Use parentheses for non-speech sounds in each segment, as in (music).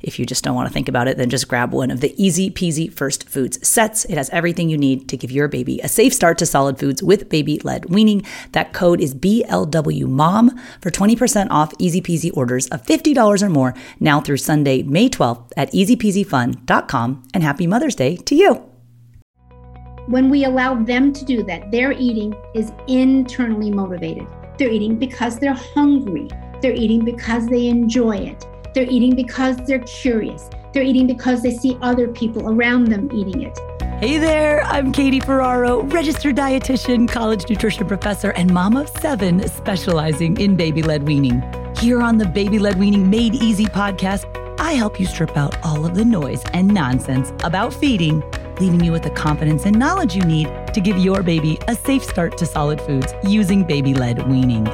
if you just don't want to think about it, then just grab one of the ezpz first foods sets. It has everything you need to give your baby a safe start to solid foods with baby led weaning. That code is BLWMOM for 20% off ezpz orders of $50 or more now through Sunday, May 12th at ezpzfun.com. And happy Mother's Day to you. When we allow them to do that, their eating is internally motivated. They're eating because they're hungry. They're eating because they enjoy it. They're eating because they're curious. They're eating because they see other people around them eating it. Hey there, I'm Katie Ferraro, registered dietitian, college nutrition professor, and mom of seven specializing in baby led weaning. Here on the Baby Led Weaning Made Easy podcast, I help you strip out all of the noise and nonsense about feeding, leaving you with the confidence and knowledge you need to give your baby a safe start to solid foods using baby led weaning.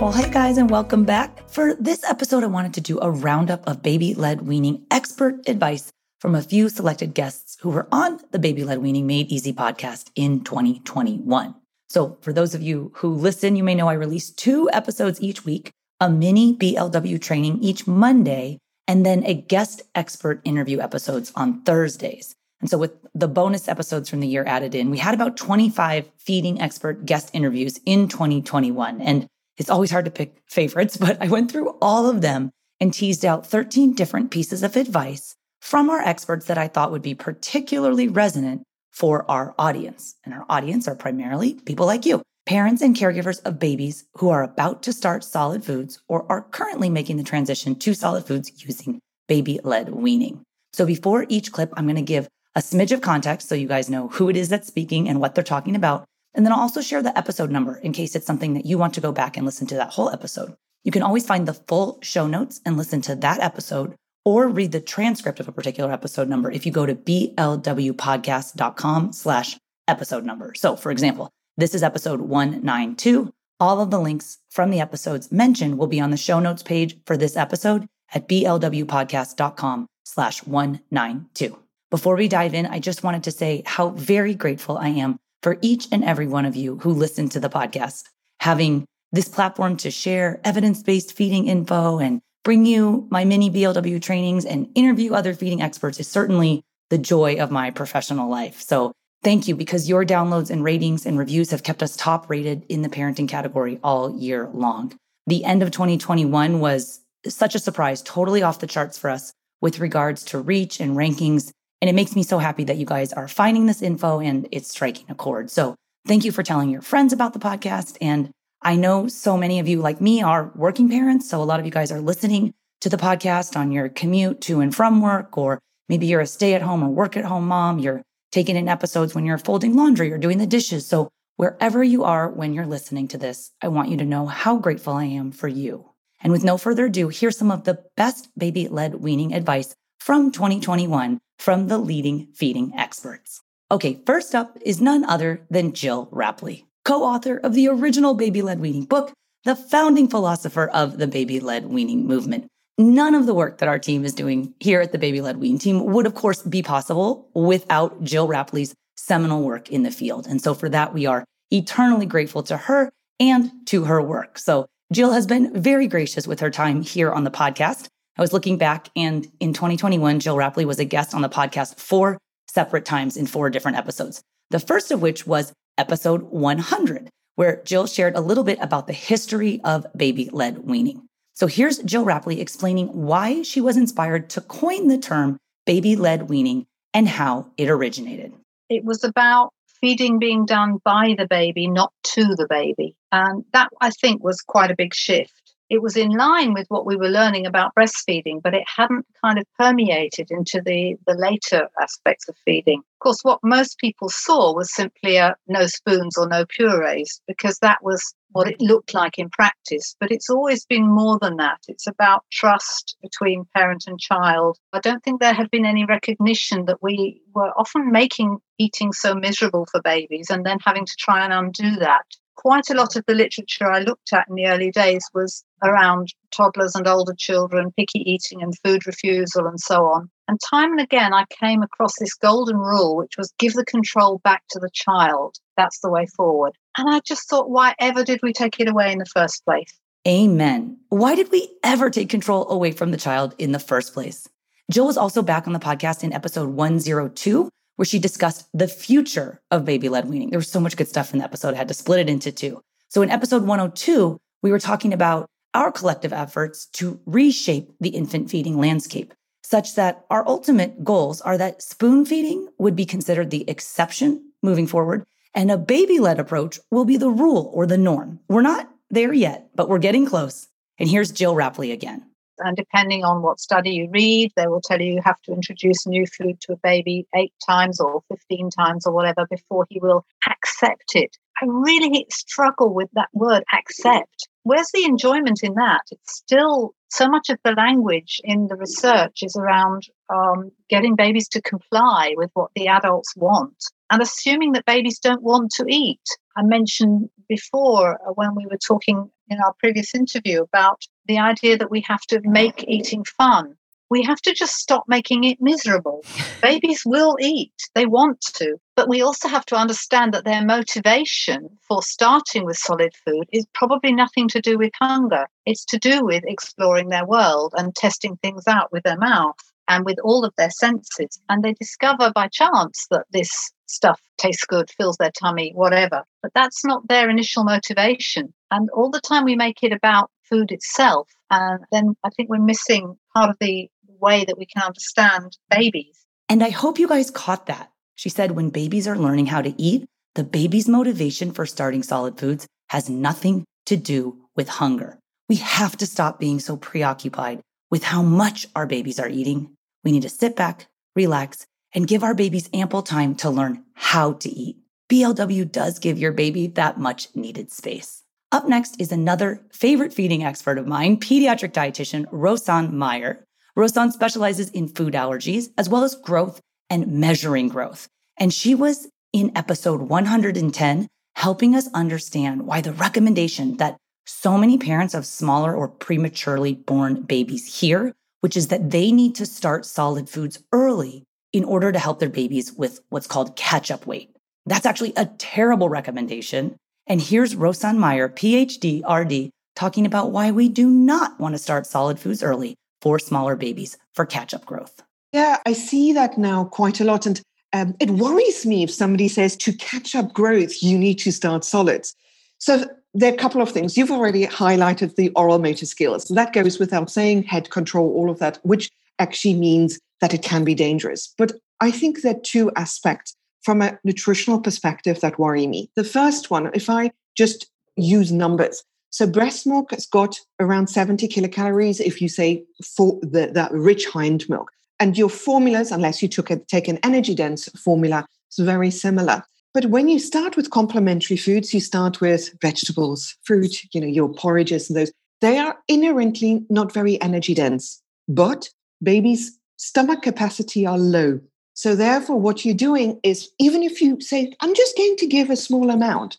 Well, hey guys, and welcome back. For this episode, I wanted to do a roundup of baby led weaning expert advice from a few selected guests who were on the Baby Led Weaning Made Easy podcast in 2021. So, for those of you who listen, you may know I release two episodes each week, a mini BLW training each Monday, and then a guest expert interview episodes on Thursdays. And so, with the bonus episodes from the year added in, we had about 25 feeding expert guest interviews in 2021. And it's always hard to pick favorites, but I went through all of them and teased out 13 different pieces of advice from our experts that I thought would be particularly resonant for our audience. And our audience are primarily people like you, parents and caregivers of babies who are about to start solid foods or are currently making the transition to solid foods using baby led weaning. So before each clip, I'm going to give a smidge of context so you guys know who it is that's speaking and what they're talking about. And then I'll also share the episode number in case it's something that you want to go back and listen to that whole episode. You can always find the full show notes and listen to that episode or read the transcript of a particular episode number if you go to blwpodcast.com slash episode number. So for example, this is episode 192. All of the links from the episodes mentioned will be on the show notes page for this episode at blwpodcast.com slash 192. Before we dive in, I just wanted to say how very grateful I am for each and every one of you who listen to the podcast. Having this platform to share evidence based feeding info and bring you my mini BLW trainings and interview other feeding experts is certainly the joy of my professional life. So thank you because your downloads and ratings and reviews have kept us top rated in the parenting category all year long. The end of 2021 was such a surprise, totally off the charts for us with regards to reach and rankings and it makes me so happy that you guys are finding this info and it's striking a chord. So thank you for telling your friends about the podcast. And I know so many of you, like me, are working parents. So a lot of you guys are listening to the podcast on your commute to and from work, or maybe you're a stay at home or work at home mom. You're taking in episodes when you're folding laundry or doing the dishes. So wherever you are when you're listening to this, I want you to know how grateful I am for you. And with no further ado, here's some of the best baby led weaning advice from 2021 from the leading feeding experts. Okay, first up is none other than Gill Rapley, co author of the original baby led weaning book, the founding philosopher of the baby led weaning movement. None of the work that our team is doing here at the Baby Led Wean team would, of course, be possible without Gill Rapley's seminal work in the field. And so for that, we are eternally grateful to her and to her work. So Gill has been very gracious with her time here on the podcast. I was looking back, and in 2021, Gill Rapley was a guest on the podcast four separate times in four different episodes. The first of which was episode 100, where Gill shared a little bit about the history of baby led weaning. So here's Gill Rapley explaining why she was inspired to coin the term baby led weaning and how it originated. It was about feeding being done by the baby, not to the baby. And that, I think, was quite a big shift it was in line with what we were learning about breastfeeding, but it hadn't kind of permeated into the, the later aspects of feeding. Of course, what most people saw was simply a no spoons or no purees, because that was what it looked like in practice. But it's always been more than that. It's about trust between parent and child. I don't think there had been any recognition that we were often making eating so miserable for babies and then having to try and undo that quite a lot of the literature I looked at in the early days was around toddlers and older children, picky eating and food refusal, and so on. And time and again, I came across this golden rule, which was give the control back to the child. That's the way forward. And I just thought, why ever did we take it away in the first place? Amen. Why did we ever take control away from the child in the first place? Gill was also back on the podcast in episode 102 where she discussed the future of baby led weaning. There was so much good stuff in the episode. I had to split it into two. So in episode 102, we were talking about our collective efforts to reshape the infant feeding landscape such that our ultimate goals are that spoon feeding would be considered the exception moving forward and a baby led approach will be the rule or the norm. We're not there yet, but we're getting close. And here's Gill Rapley again. And depending on what study you read, they will tell you you have to introduce new food to a baby eight times or 15 times or whatever before he will accept it. I really struggle with that word accept. Where's the enjoyment in that? It's still so much of the language in the research is around um, getting babies to comply with what the adults want and assuming that babies don't want to eat. I mentioned before uh, when we were talking in our previous interview about the idea that we have to make eating fun. We have to just stop making it miserable. (laughs) Babies will eat, they want to, but we also have to understand that their motivation for starting with solid food is probably nothing to do with hunger. It's to do with exploring their world and testing things out with their mouth and with all of their senses. And they discover by chance that this stuff tastes good, fills their tummy, whatever. But that's not their initial motivation. And all the time we make it about food itself. And then I think we're missing part of the way that we can understand babies. And I hope you guys caught that. She said when babies are learning how to eat, the baby's motivation for starting solid foods has nothing to do with hunger. We have to stop being so preoccupied with how much our babies are eating. We need to sit back, relax, and give our babies ample time to learn how to eat. BLW does give your baby that much needed space. Up next is another favorite feeding expert of mine, pediatric dietitian Rosan Meyer. Rosan specializes in food allergies as well as growth and measuring growth. And she was in episode 110 helping us understand why the recommendation that so many parents of smaller or prematurely born babies hear, which is that they need to start solid foods early in order to help their babies with what's called catch up weight. That's actually a terrible recommendation. And here's Rosan Meyer, PhD, RD, talking about why we do not want to start solid foods early for smaller babies for catch up growth. Yeah, I see that now quite a lot. And um, it worries me if somebody says to catch up growth, you need to start solids. So there are a couple of things. You've already highlighted the oral motor skills. That goes without saying, head control, all of that, which actually means that it can be dangerous. But I think there are two aspects from a nutritional perspective that worry me. The first one, if I just use numbers, so breast milk has got around 70 kilocalories if you say for the, the rich hind milk. And your formulas, unless you took a, take an energy dense formula, is very similar. But when you start with complementary foods, you start with vegetables, fruit, you know, your porridges and those. They are inherently not very energy dense, but babies stomach capacity are low. So, therefore, what you're doing is even if you say, I'm just going to give a small amount,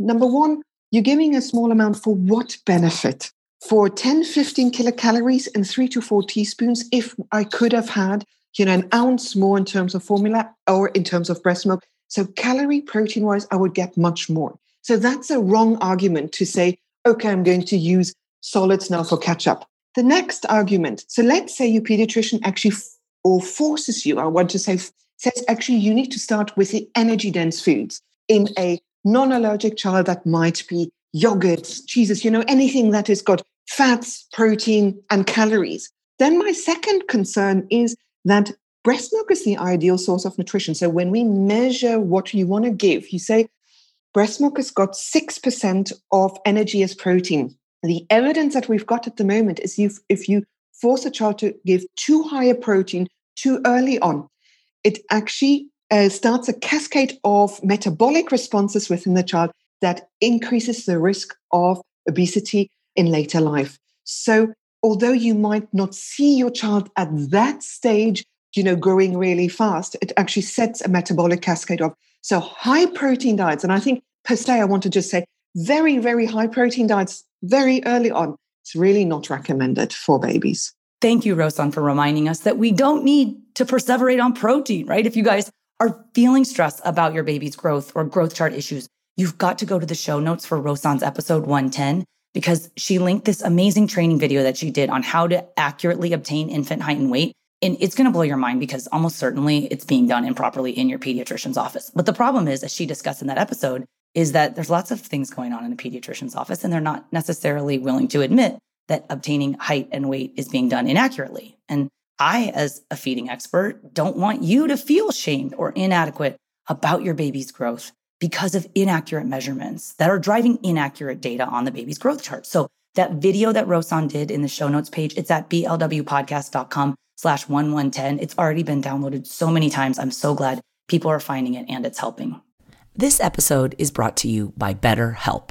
number one, you're giving a small amount for what benefit? For 10, 15 kilocalories and three to four teaspoons, if I could have had, you know, an ounce more in terms of formula or in terms of breast milk. So, calorie protein wise, I would get much more. So, that's a wrong argument to say, okay, I'm going to use solids now for catch up. The next argument so, let's say your pediatrician actually or forces you, I want to say, says actually you need to start with the energy dense foods in a non allergic child that might be yogurts, cheeses, you know, anything that has got fats, protein, and calories. Then my second concern is that breast milk is the ideal source of nutrition. So when we measure what you want to give, you say breast milk has got 6% of energy as protein. The evidence that we've got at the moment is if, if you force a child to give too high a protein too early on, it actually uh, starts a cascade of metabolic responses within the child that increases the risk of obesity in later life. So, although you might not see your child at that stage, you know, growing really fast, it actually sets a metabolic cascade of so high protein diets. And I think per se, I want to just say very, very high protein diets very early on. It's really not recommended for babies. Thank you, Rosan, for reminding us that we don't need to perseverate on protein, right? If you guys are feeling stressed about your baby's growth or growth chart issues, you've got to go to the show notes for Rosan's episode 110 because she linked this amazing training video that she did on how to accurately obtain infant height and weight. And it's going to blow your mind because almost certainly it's being done improperly in your pediatrician's office. But the problem is, as she discussed in that episode, is that there's lots of things going on in a pediatrician's office and they're not necessarily willing to admit that obtaining height and weight is being done inaccurately. And I, as a feeding expert, don't want you to feel shamed or inadequate about your baby's growth because of inaccurate measurements that are driving inaccurate data on the baby's growth chart. So that video that Rosan did in the show notes page, it's at blwpodcast.com slash 1110. It's already been downloaded so many times. I'm so glad people are finding it and it's helping. This episode is brought to you by BetterHelp.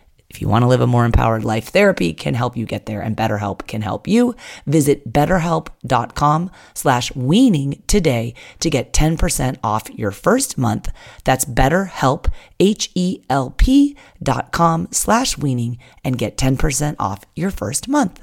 If you want to live a more empowered life, therapy can help you get there and BetterHelp can help you. Visit betterhelp.com slash weaning today to get 10% off your first month. That's betterhelp, H-E-L-P dot com slash weaning and get 10% off your first month.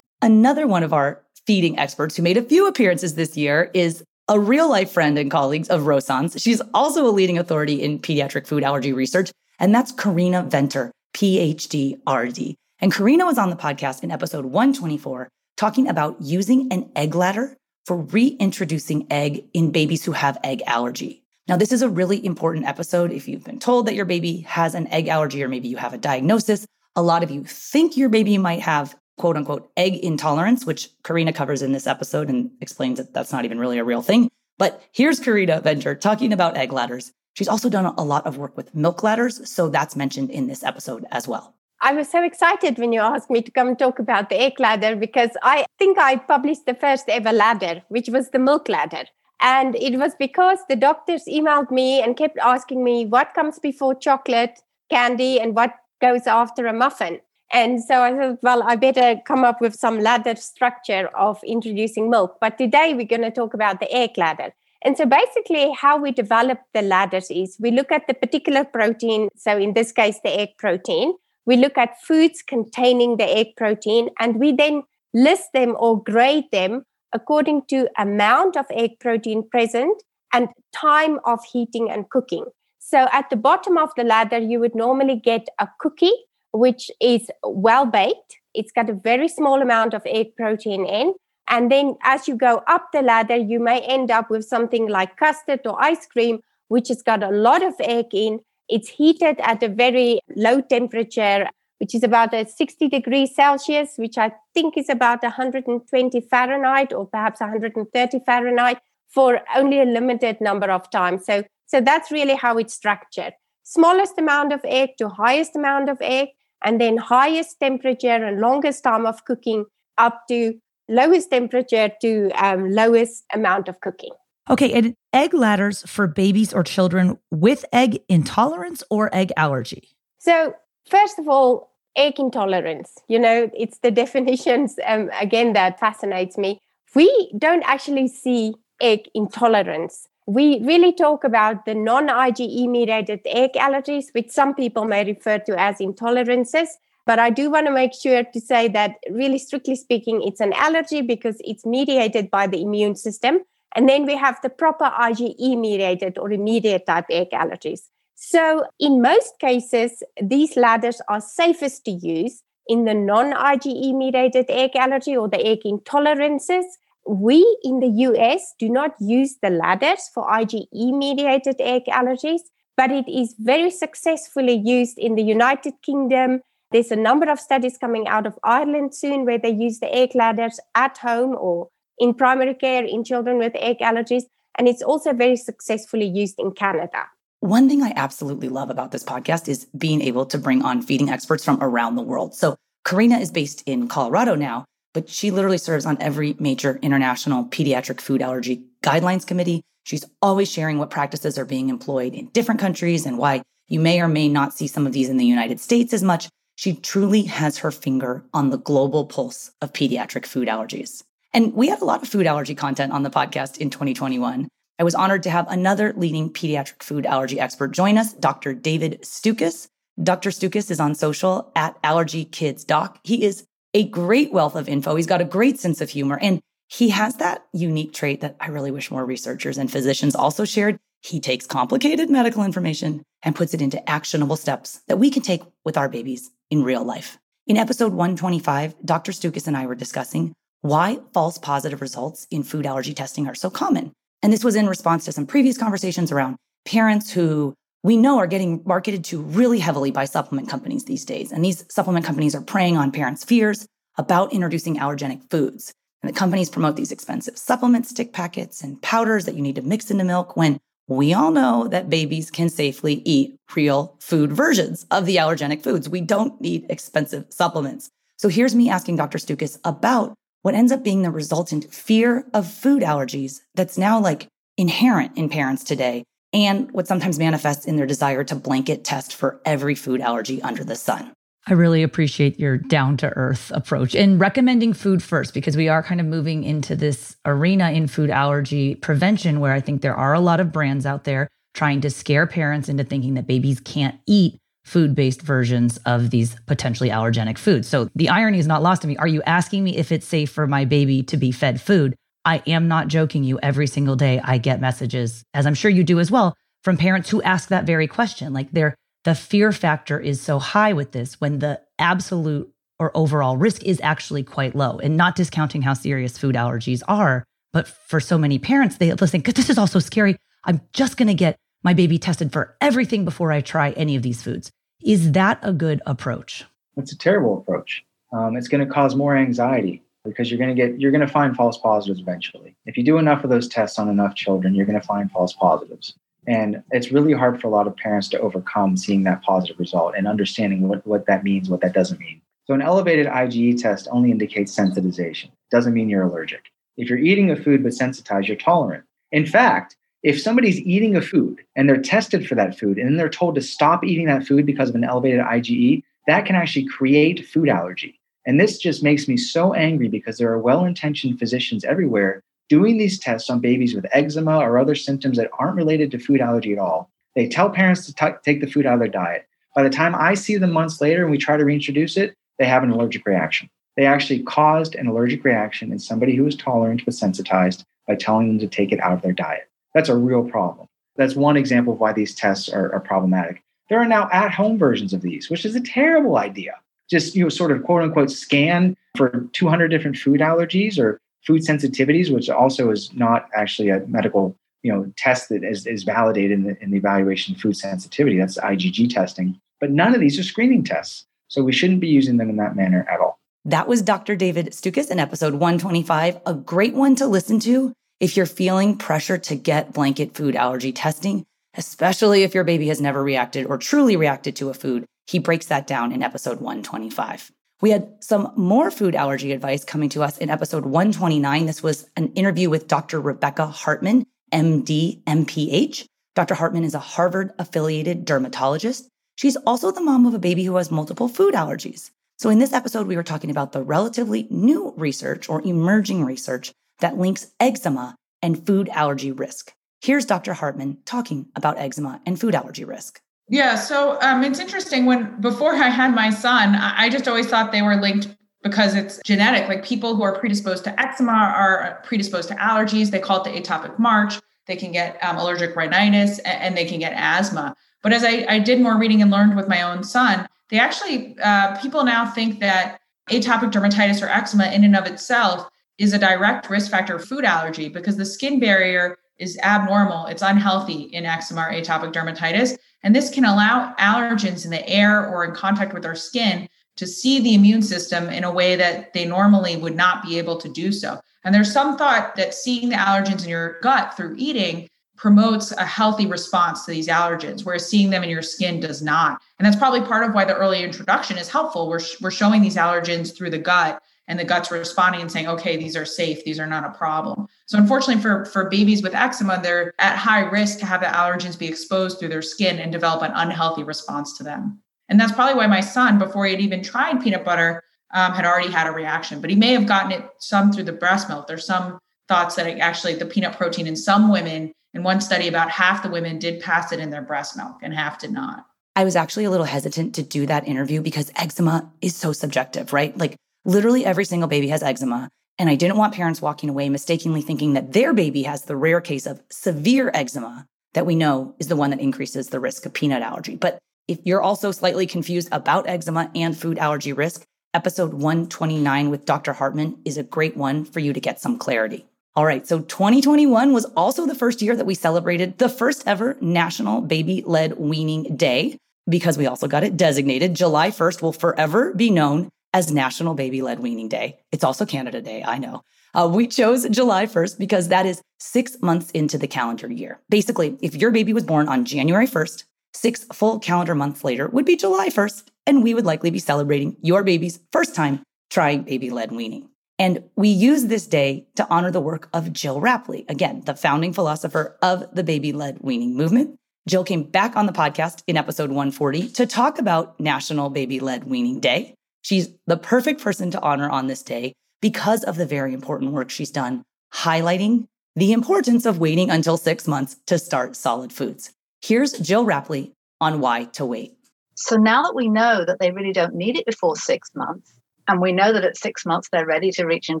Another one of our feeding experts who made a few appearances this year is a real life friend and colleague of Rosan's. She's also a leading authority in pediatric food allergy research, and that's Carina Venter, PhD RD. And Carina was on the podcast in episode 124 talking about using an egg ladder for reintroducing egg in babies who have egg allergy. Now, this is a really important episode if you've been told that your baby has an egg allergy or maybe you have a diagnosis. A lot of you think your baby might have quote unquote egg intolerance, which Carina covers in this episode and explains that that's not even really a real thing. But here's Carina Venter talking about egg ladders. She's also done a lot of work with milk ladders, so that's mentioned in this episode as well. I was so excited when you asked me to come talk about the egg ladder because I think I published the first ever ladder, which was the milk ladder. And it was because the doctors emailed me and kept asking me what comes before chocolate, candy, and what goes after a muffin. And so I thought, well, I better come up with some ladder structure of introducing milk. But today we're going to talk about the egg ladder. And so basically, how we develop the ladders is we look at the particular protein. So in this case, the egg protein. We look at foods containing the egg protein, and we then list them or grade them according to amount of egg protein present and time of heating and cooking. So at the bottom of the ladder, you would normally get a cookie which is well baked. It's got a very small amount of egg protein in, And then as you go up the ladder, you may end up with something like custard or ice cream, which has got a lot of egg in. It's heated at a very low temperature, which is about a 60 degrees Celsius, which I think is about 120 Fahrenheit or perhaps 130 Fahrenheit for only a limited number of times. So, so that's really how it's structured. Smallest amount of egg to highest amount of egg, and then highest temperature and longest time of cooking up to lowest temperature to um, lowest amount of cooking. Okay, and egg ladders for babies or children with egg intolerance or egg allergy? So, first of all, egg intolerance, you know, it's the (laughs) definitions, um, again, that fascinates me. We don't actually see egg intolerance. We really talk about the non IgE mediated egg allergies, which some people may refer to as intolerances. But I do want to make sure to say that, really strictly speaking, it's an allergy because it's mediated by the immune system. And then we have the proper IgE mediated or immediate type egg allergies. So, in most cases, these ladders are safest to use in the non IgE mediated egg allergy or the egg intolerances. We in the US do not use the ladders for IgE mediated egg allergies, but it is very successfully used in the United Kingdom, there's a number of studies coming out of Ireland soon where they use the egg ladders at home or in primary care in children with egg allergies. And it's also very successfully used in Canada. One thing I absolutely love about this podcast is being able to bring on feeding experts from around the world. So Carina is based in Colorado now, but she literally serves on every major international pediatric food allergy guidelines committee. She's always sharing what practices are being employed in different countries and why you may or may not see some of these in the United States as much. She truly has her finger on the global pulse of pediatric food allergies. And we had a lot of food allergy content on the podcast in 2021. I was honored to have another leading pediatric food allergy expert join us, Dr. David Stukus. Dr. Stukus is on social at Allergy Kids Doc. He is a great wealth of info. He's got a great sense of humor, and he has that unique trait that I really wish more researchers and physicians also shared. He takes complicated medical information and puts it into actionable steps that we can take with our babies in real life. In episode 125, Dr. Stukus and I were discussing why false positive results in food allergy testing are so common. And this was in response to some previous conversations around parents who we know are getting marketed to really heavily by supplement companies these days. And these supplement companies are preying on parents' fears about introducing allergenic foods. And the companies promote these expensive supplement stick packets and powders that you need to mix into milk when we all know that babies can safely eat real food versions of the allergenic foods. We don't need expensive supplements. So here's me asking Dr. Stukus about what ends up being the resultant fear of food allergies that's now like inherent in parents today and what sometimes manifests in their desire to blanket test for every food allergy under the sun. I really appreciate your down to earth approach and recommending food first because we are kind of moving into this arena in food allergy prevention where I think there are a lot of brands out there trying to scare parents into thinking that babies can't eat food based versions of these potentially allergenic foods. So the irony is not lost to me. Are you asking me if it's safe for my baby to be fed food? I am not joking you. Every single day I get messages, as I'm sure you do as well, from parents who ask that very question. Like they're the fear factor is so high with this when the absolute or overall risk is actually quite low and not discounting how serious food allergies are. But for so many parents, they listen, because this is also scary. I'm just going to get my baby tested for everything before I try any of these foods. Is that a good approach? It's a terrible approach. Um, it's going to cause more anxiety because you're going to get you're going to find false positives eventually. If you do enough of those tests on enough children, you're going to find false positives. And it's really hard for a lot of parents to overcome seeing that positive result and understanding what, what that means, what that doesn't mean. So, an elevated IgE test only indicates sensitization, doesn't mean you're allergic. If you're eating a food but sensitized, you're tolerant. In fact, if somebody's eating a food and they're tested for that food and then they're told to stop eating that food because of an elevated IgE, that can actually create food allergy. And this just makes me so angry because there are well intentioned physicians everywhere doing these tests on babies with eczema or other symptoms that aren't related to food allergy at all. They tell parents to t- take the food out of their diet. By the time I see them months later and we try to reintroduce it, they have an allergic reaction. They actually caused an allergic reaction in somebody who was tolerant but sensitized by telling them to take it out of their diet. That's a real problem. That's one example of why these tests are, are problematic. There are now at home versions of these, which is a terrible idea. Just, you know, sort of quote unquote scan for 200 different food allergies or food sensitivities, which also is not actually a medical you know test that is, is validated in the, in the evaluation of food sensitivity. That's IgG testing. But none of these are screening tests. So we shouldn't be using them in that manner at all. That was Dr. David Stukus in episode 125, a great one to listen to if you're feeling pressure to get blanket food allergy testing, especially if your baby has never reacted or truly reacted to a food. He breaks that down in episode 125. We had some more food allergy advice coming to us in episode 129. This was an interview with Dr. Rebecca Hartman, MD, MPH. Dr. Hartman is a Harvard affiliated dermatologist. She's also the mom of a baby who has multiple food allergies. So, in this episode, we were talking about the relatively new research or emerging research that links eczema and food allergy risk. Here's Dr. Hartman talking about eczema and food allergy risk. Yeah, so um, it's interesting. When before I had my son, I just always thought they were linked because it's genetic. Like people who are predisposed to eczema are predisposed to allergies. They call it the atopic march. They can get um, allergic rhinitis and, they can get asthma. But as I, I, did more reading and learned with my own son, they actually, uh, people now think that atopic dermatitis or eczema in and of itself is a direct risk factor of food allergy because the skin barrier is abnormal. It's unhealthy in eczema or atopic dermatitis. And this can allow allergens in the air or in contact with our skin to see the immune system in a way that they normally would not be able to do so. And there's some thought that seeing the allergens in your gut through eating promotes a healthy response to these allergens, whereas seeing them in your skin does not. And that's probably part of why the early introduction is helpful. We're, we're showing these allergens through the gut and the gut's responding and saying, okay, these are safe, these are not a problem. So unfortunately for, for babies with eczema, they're at high risk to have the allergens be exposed through their skin and develop an unhealthy response to them. And that's probably why my son, before he had even tried peanut butter, um, had already had a reaction, but he may have gotten it some through the breast milk. There's some thoughts that it actually the peanut protein in some women, in one study, about half the women did pass it in their breast milk and half did not. I was actually a little hesitant to do that interview because eczema is so subjective, right? Like Literally every single baby has eczema. And I didn't want parents walking away mistakenly thinking that their baby has the rare case of severe eczema that we know is the one that increases the risk of peanut allergy. But if you're also slightly confused about eczema and food allergy risk, episode 129 with Dr. Hartman is a great one for you to get some clarity. All right, so 2021 was also the first year that we celebrated the first ever National Baby Led Weaning Day because we also got it designated. July 1st will forever be known as National Baby Led Weaning Day. It's also Canada Day, I know. Uh, we chose July 1st because that is six months into the calendar year. Basically, if your baby was born on January 1st, six full calendar months later would be July 1st, and we would likely be celebrating your baby's first time trying baby led weaning. And we use this day to honor the work of Gill Rapley, again, the founding philosopher of the baby led weaning movement. Gill came back on the podcast in episode 140 to talk about National Baby Led Weaning Day. She's the perfect person to honor on this day because of the very important work she's done, highlighting the importance of waiting until six months to start solid foods. Here's Gill Rapley on why to wait. So now that we know that they really don't need it before six months, and we know that at six months they're ready to reach and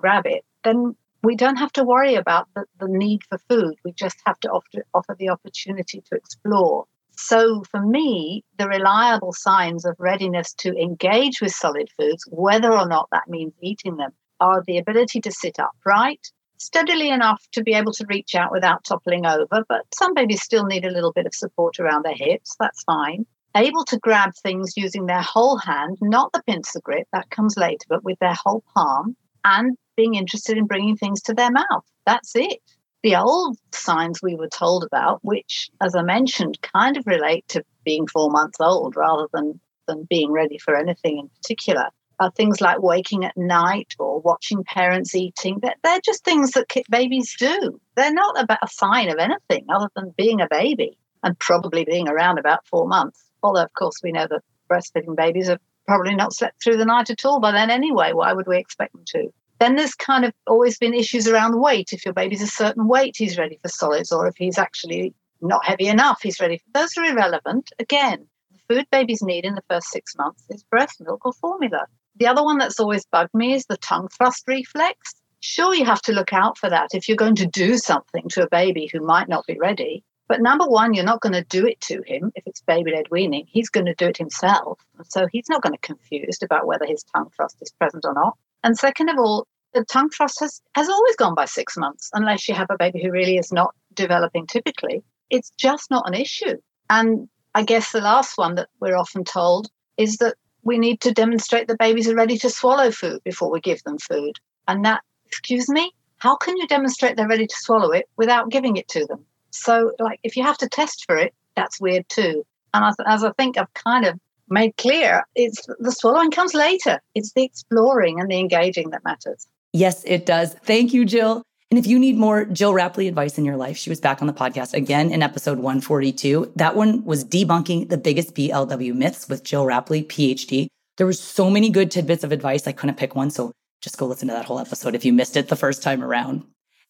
grab it, then we don't have to worry about the, the need for food. We just have to offer, offer the opportunity to explore so, for me, the reliable signs of readiness to engage with solid foods, whether or not that means eating them, are the ability to sit upright, steadily enough to be able to reach out without toppling over. But some babies still need a little bit of support around their hips. That's fine. Able to grab things using their whole hand, not the pincer grip, that comes later, but with their whole palm, and being interested in bringing things to their mouth. That's it the old signs we were told about, which, as I mentioned, kind of relate to being four months old rather than, than being ready for anything in particular, are things like waking at night or watching parents eating. They're, they're just things that babies do. They're not about a sign of anything other than being a baby and probably being around about four months. Although, of course, we know that breastfeeding babies have probably not slept through the night at all by then anyway. Why would we expect them to? Then there's kind of always been issues around weight. If your baby's a certain weight, he's ready for solids, or if he's actually not heavy enough, he's ready. For, those are irrelevant. Again, the food babies need in the first six months is breast milk or formula. The other one that's always bugged me is the tongue thrust reflex. Sure, you have to look out for that if you're going to do something to a baby who might not be ready. But number one, you're not going to do it to him if it's baby led weaning. He's going to do it himself. So he's not going to be confused about whether his tongue thrust is present or not. And second of all, the tongue thrust has, has always gone by six months, unless you have a baby who really is not developing typically. It's just not an issue. And I guess the last one that we're often told is that we need to demonstrate that babies are ready to swallow food before we give them food. And that, excuse me, how can you demonstrate they're ready to swallow it without giving it to them? So, like, if you have to test for it, that's weird too. And as, as I think I've kind of made clear, it's the swallowing comes later. It's the exploring and the engaging that matters. Yes, it does. Thank you, Gill. And if you need more Gill Rapley advice in your life, she was back on the podcast again in episode 142. That one was debunking the biggest BLW myths with Gill Rapley, PhD. There was so many good tidbits of advice. I couldn't pick one. So just go listen to that whole episode if you missed it the first time around.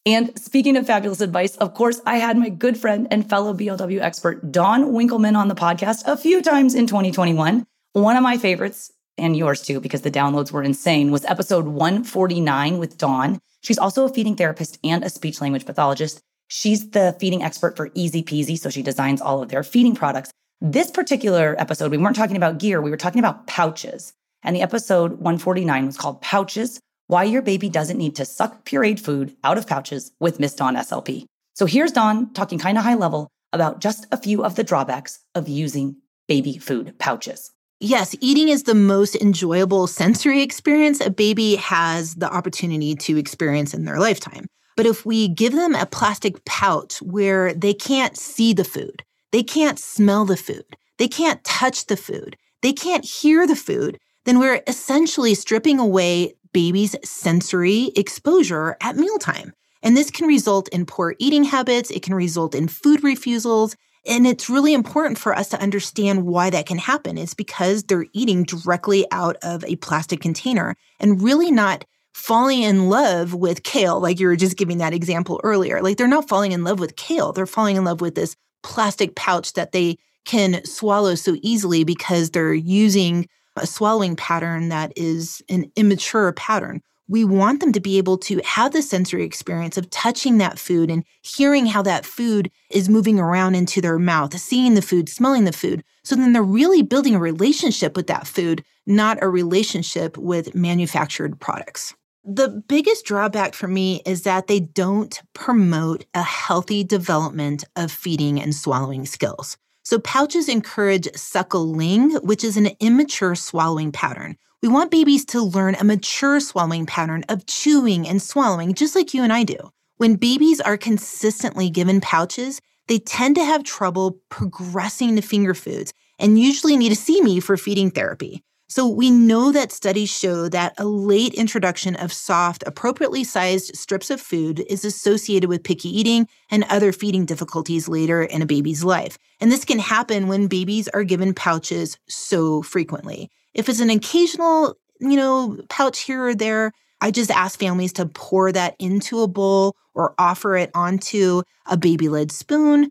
And speaking of fabulous advice, of course, I had my good friend and fellow BLW expert, Dawn Winkelman, on the podcast a few times in 2021. One of my favorites, and yours too, because the downloads were insane, was episode 149 with Dawn. She's also a feeding therapist and a speech language pathologist. She's the feeding expert for ezpz, so she designs all of their feeding products. This particular episode, we weren't talking about gear, we were talking about pouches. And the episode 149 was called Pouches Why Your Baby Doesn't Need to Suck Pureed Food Out of Pouches with Miss Dawn SLP. So here's Dawn talking kind of high level about just a few of the drawbacks of using baby food pouches. Yes, eating is the most enjoyable sensory experience a baby has the opportunity to experience in their lifetime. But if we give them a plastic pouch where they can't see the food, they can't smell the food, they can't touch the food, they can't hear the food, then we're essentially stripping away baby's sensory exposure at mealtime. And this can result in poor eating habits, it can result in food refusals, and it's really important for us to understand why that can happen. It's because they're eating directly out of a plastic container and really not falling in love with kale, like you were just giving that example earlier. Like they're not falling in love with kale, they're falling in love with this plastic pouch that they can swallow so easily because they're using a swallowing pattern that is an immature pattern we want them to be able to have the sensory experience of touching that food and hearing how that food is moving around into their mouth, seeing the food, smelling the food. So then they're really building a relationship with that food, not a relationship with manufactured products. The biggest drawback for me is that they don't promote a healthy development of feeding and swallowing skills. So pouches encourage suckling, which is an immature swallowing pattern. We want babies to learn a mature swallowing pattern of chewing and swallowing, just like you and I do. When babies are consistently given pouches, they tend to have trouble progressing to finger foods and usually need a CME for feeding therapy. So we know that studies show that a late introduction of soft, appropriately sized strips of food is associated with picky eating and other feeding difficulties later in a baby's life. And this can happen when babies are given pouches so frequently. If it's an occasional, you know, pouch here or there, I just ask families to pour that into a bowl or offer it onto a baby led spoon.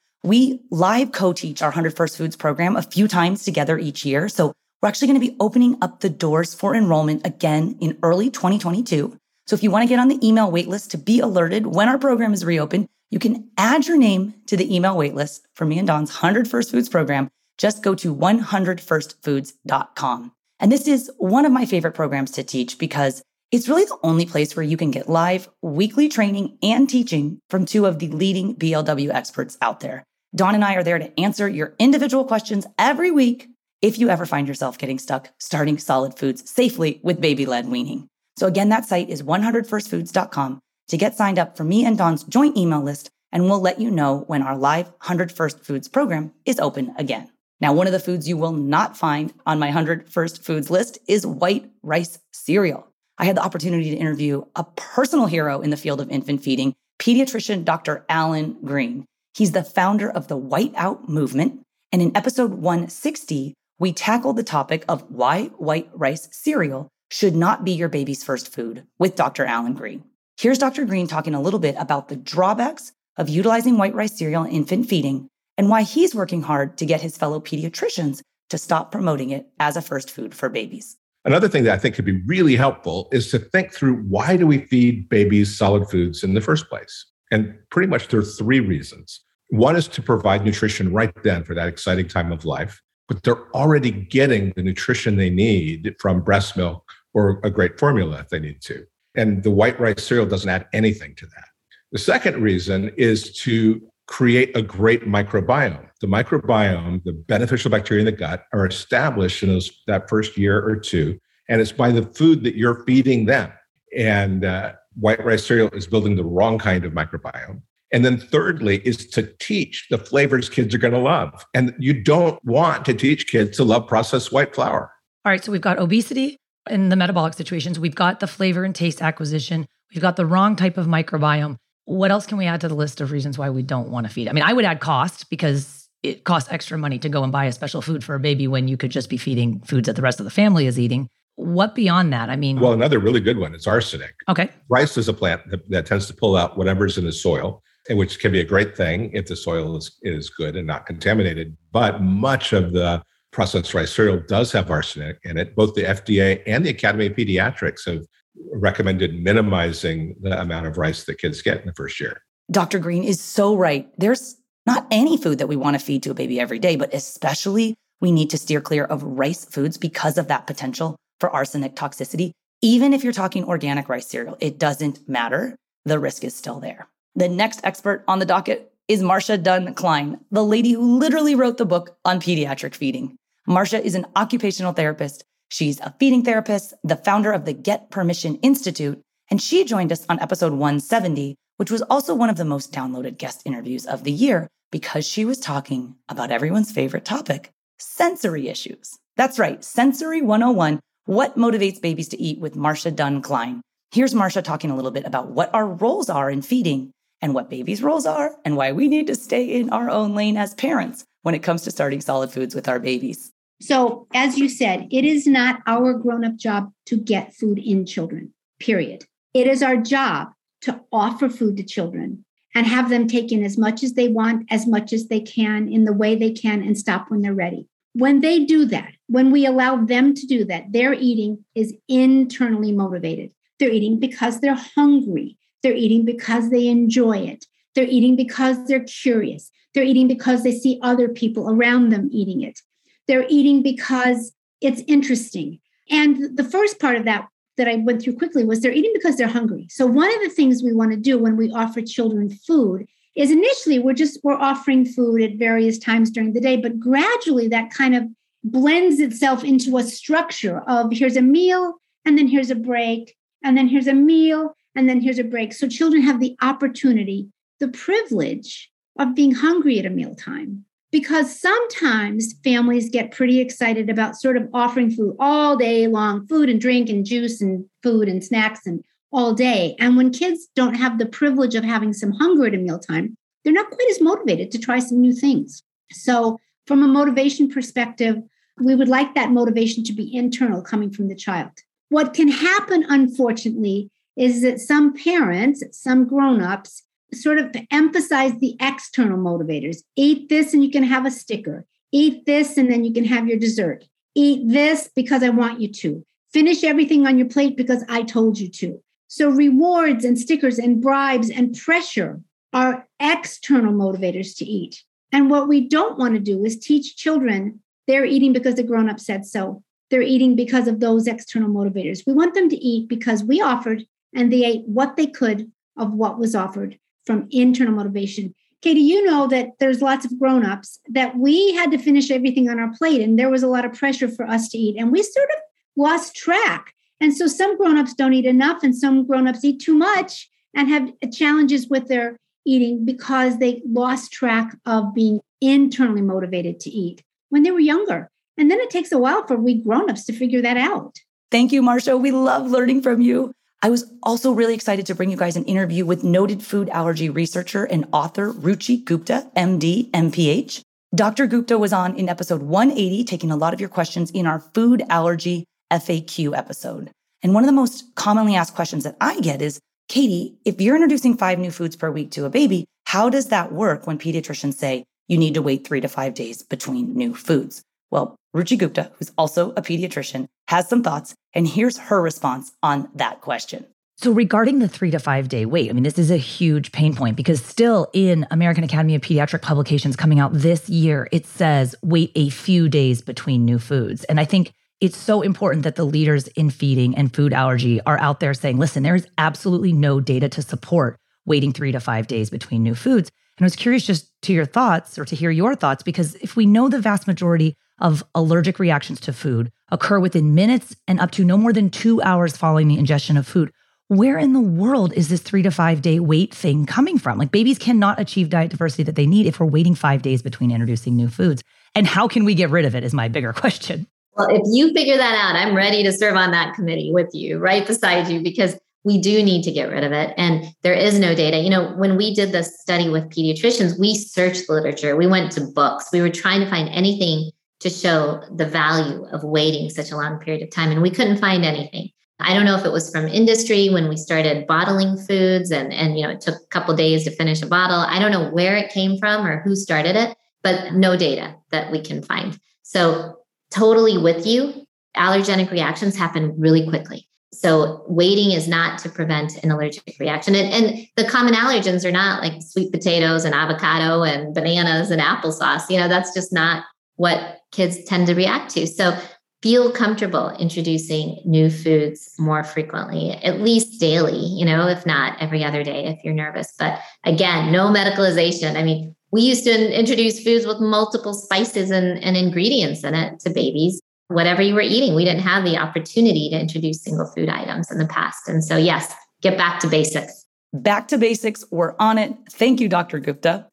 We live co-teach our 100 First Foods program a few times together each year. So we're actually going to be opening up the doors for enrollment again in early 2022. So if you want to get on the email waitlist to be alerted when our program is reopened, you can add your name to the email waitlist for me and Dawn's 100 First Foods program. Just go to 100firstfoods.com. And this is one of my favorite programs to teach because it's really the only place where you can get live weekly training and teaching from two of the leading BLW experts out there. Dawn and I are there to answer your individual questions every week if you ever find yourself getting stuck starting solid foods safely with baby led weaning. So, again, that site is 100firstfoods.com to get signed up for me and Dawn's joint email list, and we'll let you know when our live 100 First Foods program is open again. Now, one of the foods you will not find on my 100 First Foods list is white rice cereal. I had the opportunity to interview a personal hero in the field of infant feeding, pediatrician Dr. Alan Greene. He's the founder of the White Out movement. And in episode 160, we tackled the topic of why white rice cereal should not be your baby's first food with Dr. Alan Greene. Here's Dr. Greene talking a little bit about the drawbacks of utilizing white rice cereal in infant feeding and why he's working hard to get his fellow pediatricians to stop promoting it as a first food for babies. Another thing that I think could be really helpful is to think through why do we feed babies solid foods in the first place? And pretty much there are three reasons. One is to provide nutrition right then for that exciting time of life, but they're already getting the nutrition they need from breast milk or a great formula if they need to. And the white rice cereal doesn't add anything to that. The second reason is to create a great microbiome. The microbiome, the beneficial bacteria in the gut, are established in those, that first year or two, and it's by the food that you're feeding them. And uh, white rice cereal is building the wrong kind of microbiome. And then thirdly is to teach the flavors kids are going to love. And you don't want to teach kids to love processed white flour. All right, so we've got obesity in the metabolic situations. We've got the flavor and taste acquisition. We've got the wrong type of microbiome. What else can we add to the list of reasons why we don't want to feed? I mean, I would add cost because it costs extra money to go and buy a special food for a baby when you could just be feeding foods that the rest of the family is eating. What beyond that? I mean, well, another really good one is arsenic. Okay. Rice is a plant that, that tends to pull out whatever's in the soil, which can be a great thing if the soil is, is good and not contaminated. But much of the processed rice cereal does have arsenic in it. Both the FDA and the Academy of Pediatrics have recommended minimizing the amount of rice that kids get in the first year. Dr. Greene is so right. There's not any food that we want to feed to a baby every day, but especially we need to steer clear of rice foods because of that potential for arsenic toxicity. Even if you're talking organic rice cereal, it doesn't matter. The risk is still there. The next expert on the docket is Marsha Dunn Klein, the lady who literally wrote the book on pediatric feeding. Marcia is an occupational therapist She's a feeding therapist, the founder of the Get Permission Institute, and she joined us on episode 170, which was also one of the most downloaded guest interviews of the year because she was talking about everyone's favorite topic sensory issues. That's right, Sensory 101 What Motivates Babies to Eat with Marsha Dunn Klein. Here's Marsha talking a little bit about what our roles are in feeding and what babies' roles are and why we need to stay in our own lane as parents when it comes to starting solid foods with our babies. So, as you said, it is not our grown up job to get food in children, period. It is our job to offer food to children and have them take in as much as they want, as much as they can, in the way they can, and stop when they're ready. When they do that, when we allow them to do that, their eating is internally motivated. They're eating because they're hungry. They're eating because they enjoy it. They're eating because they're curious. They're eating because they see other people around them eating it. They're eating because it's interesting. And the first part of that that I went through quickly was they're eating because they're hungry. So one of the things we want to do when we offer children food is initially we're just we're offering food at various times during the day, but gradually that kind of blends itself into a structure of here's a meal and then here's a break and then here's a meal and then here's a break. So children have the opportunity, the privilege of being hungry at a mealtime because sometimes families get pretty excited about sort of offering food all day long food and drink and juice and food and snacks and all day and when kids don't have the privilege of having some hunger at a mealtime they're not quite as motivated to try some new things so from a motivation perspective we would like that motivation to be internal coming from the child what can happen unfortunately is that some parents some grown-ups sort of emphasize the external motivators. Eat this and you can have a sticker. Eat this and then you can have your dessert. Eat this because I want you to. Finish everything on your plate because I told you to. So, rewards and stickers and bribes and pressure are external motivators to eat. And what we don't want to do is teach children they're eating because the grown up said so. They're eating because of those external motivators. We want them to eat because we offered and they ate what they could of what was offered from internal motivation. Katie, you know that there's lots of grown-ups that we had to finish everything on our plate and there was a lot of pressure for us to eat and we sort of lost track. And so some grown-ups don't eat enough and some grown-ups eat too much and have challenges with their eating because they lost track of being internally motivated to eat when they were younger. And then it takes a while for we grown-ups to figure that out. Thank you, Marsha. We love learning from you. I was also really excited to bring you guys an interview with noted food allergy researcher and author Ruchi Gupta, MD, MPH. Dr. Gupta was on in episode 180, taking a lot of your questions in our food allergy FAQ episode. And one of the most commonly asked questions that I get is Katie, if you're introducing five new foods per week to a baby, how does that work when pediatricians say you need to wait three to five days between new foods? Well, Ruchi Gupta, who's also a pediatrician, has some thoughts, and here's her response on that question. So, regarding the three to five day wait, I mean, this is a huge pain point because still in American Academy of Pediatric publications coming out this year, it says wait a few days between new foods. And I think it's so important that the leaders in feeding and food allergy are out there saying, listen, there is absolutely no data to support waiting three to five days between new foods. And I was curious just to your thoughts or to hear your thoughts, because if we know the vast majority of allergic reactions to food occur within minutes and up to no more than two hours following the ingestion of food, where in the world is this three to five day wait thing coming from? Like babies cannot achieve diet diversity that they need if we're waiting five days between introducing new foods. And how can we get rid of it is my bigger (laughs) question. Well, if you figure that out, I'm ready to serve on that committee with you, right beside you, because we do need to get rid of it. And there is no data. You know, when we did the study with pediatricians, we searched literature, we went to books, we were trying to find anything to show the value of waiting such a long period of time. And we couldn't find anything. I don't know if it was from industry when we started bottling foods and, and you know, it took a couple days to finish a bottle. I don't know where it came from or who started it, but no data that we can find. So totally with you. Allergenic reactions happen really quickly. So waiting is not to prevent an allergic reaction. And, and, the common allergens are not like sweet potatoes and avocado and bananas and applesauce. You know, that's just not what kids tend to react to. So feel comfortable introducing new foods more frequently, at least daily, you know, if not every other day if you're nervous. But again, no medicalization. I mean, we used to introduce foods with multiple spices and, and ingredients in it to babies. Whatever you were eating, we didn't have the opportunity to introduce single food items in the past. And so, yes, get back to basics. Back to basics. We're on it. Thank you, Dr. Gupta.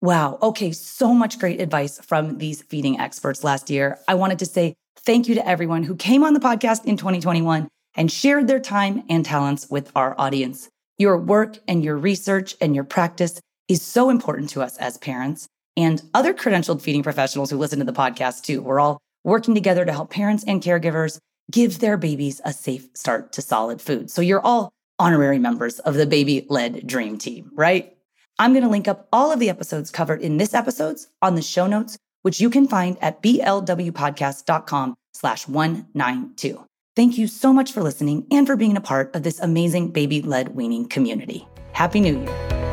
Wow. Okay. So much great advice from these feeding experts last year. I wanted to say thank you to everyone who came on the podcast in 2021 and shared their time and talents with our audience. Your work and your research and your practice is so important to us as parents and other credentialed feeding professionals who listen to the podcast too. We're all working together to help parents and caregivers give their babies a safe start to solid food. So you're all honorary members of the baby led dream team, right? I'm going to link up all of the episodes covered in this episodes on the show notes, which you can find at blwpodcast.com slash 192. Thank you so much for listening and for being a part of this amazing baby led weaning community. Happy New Year.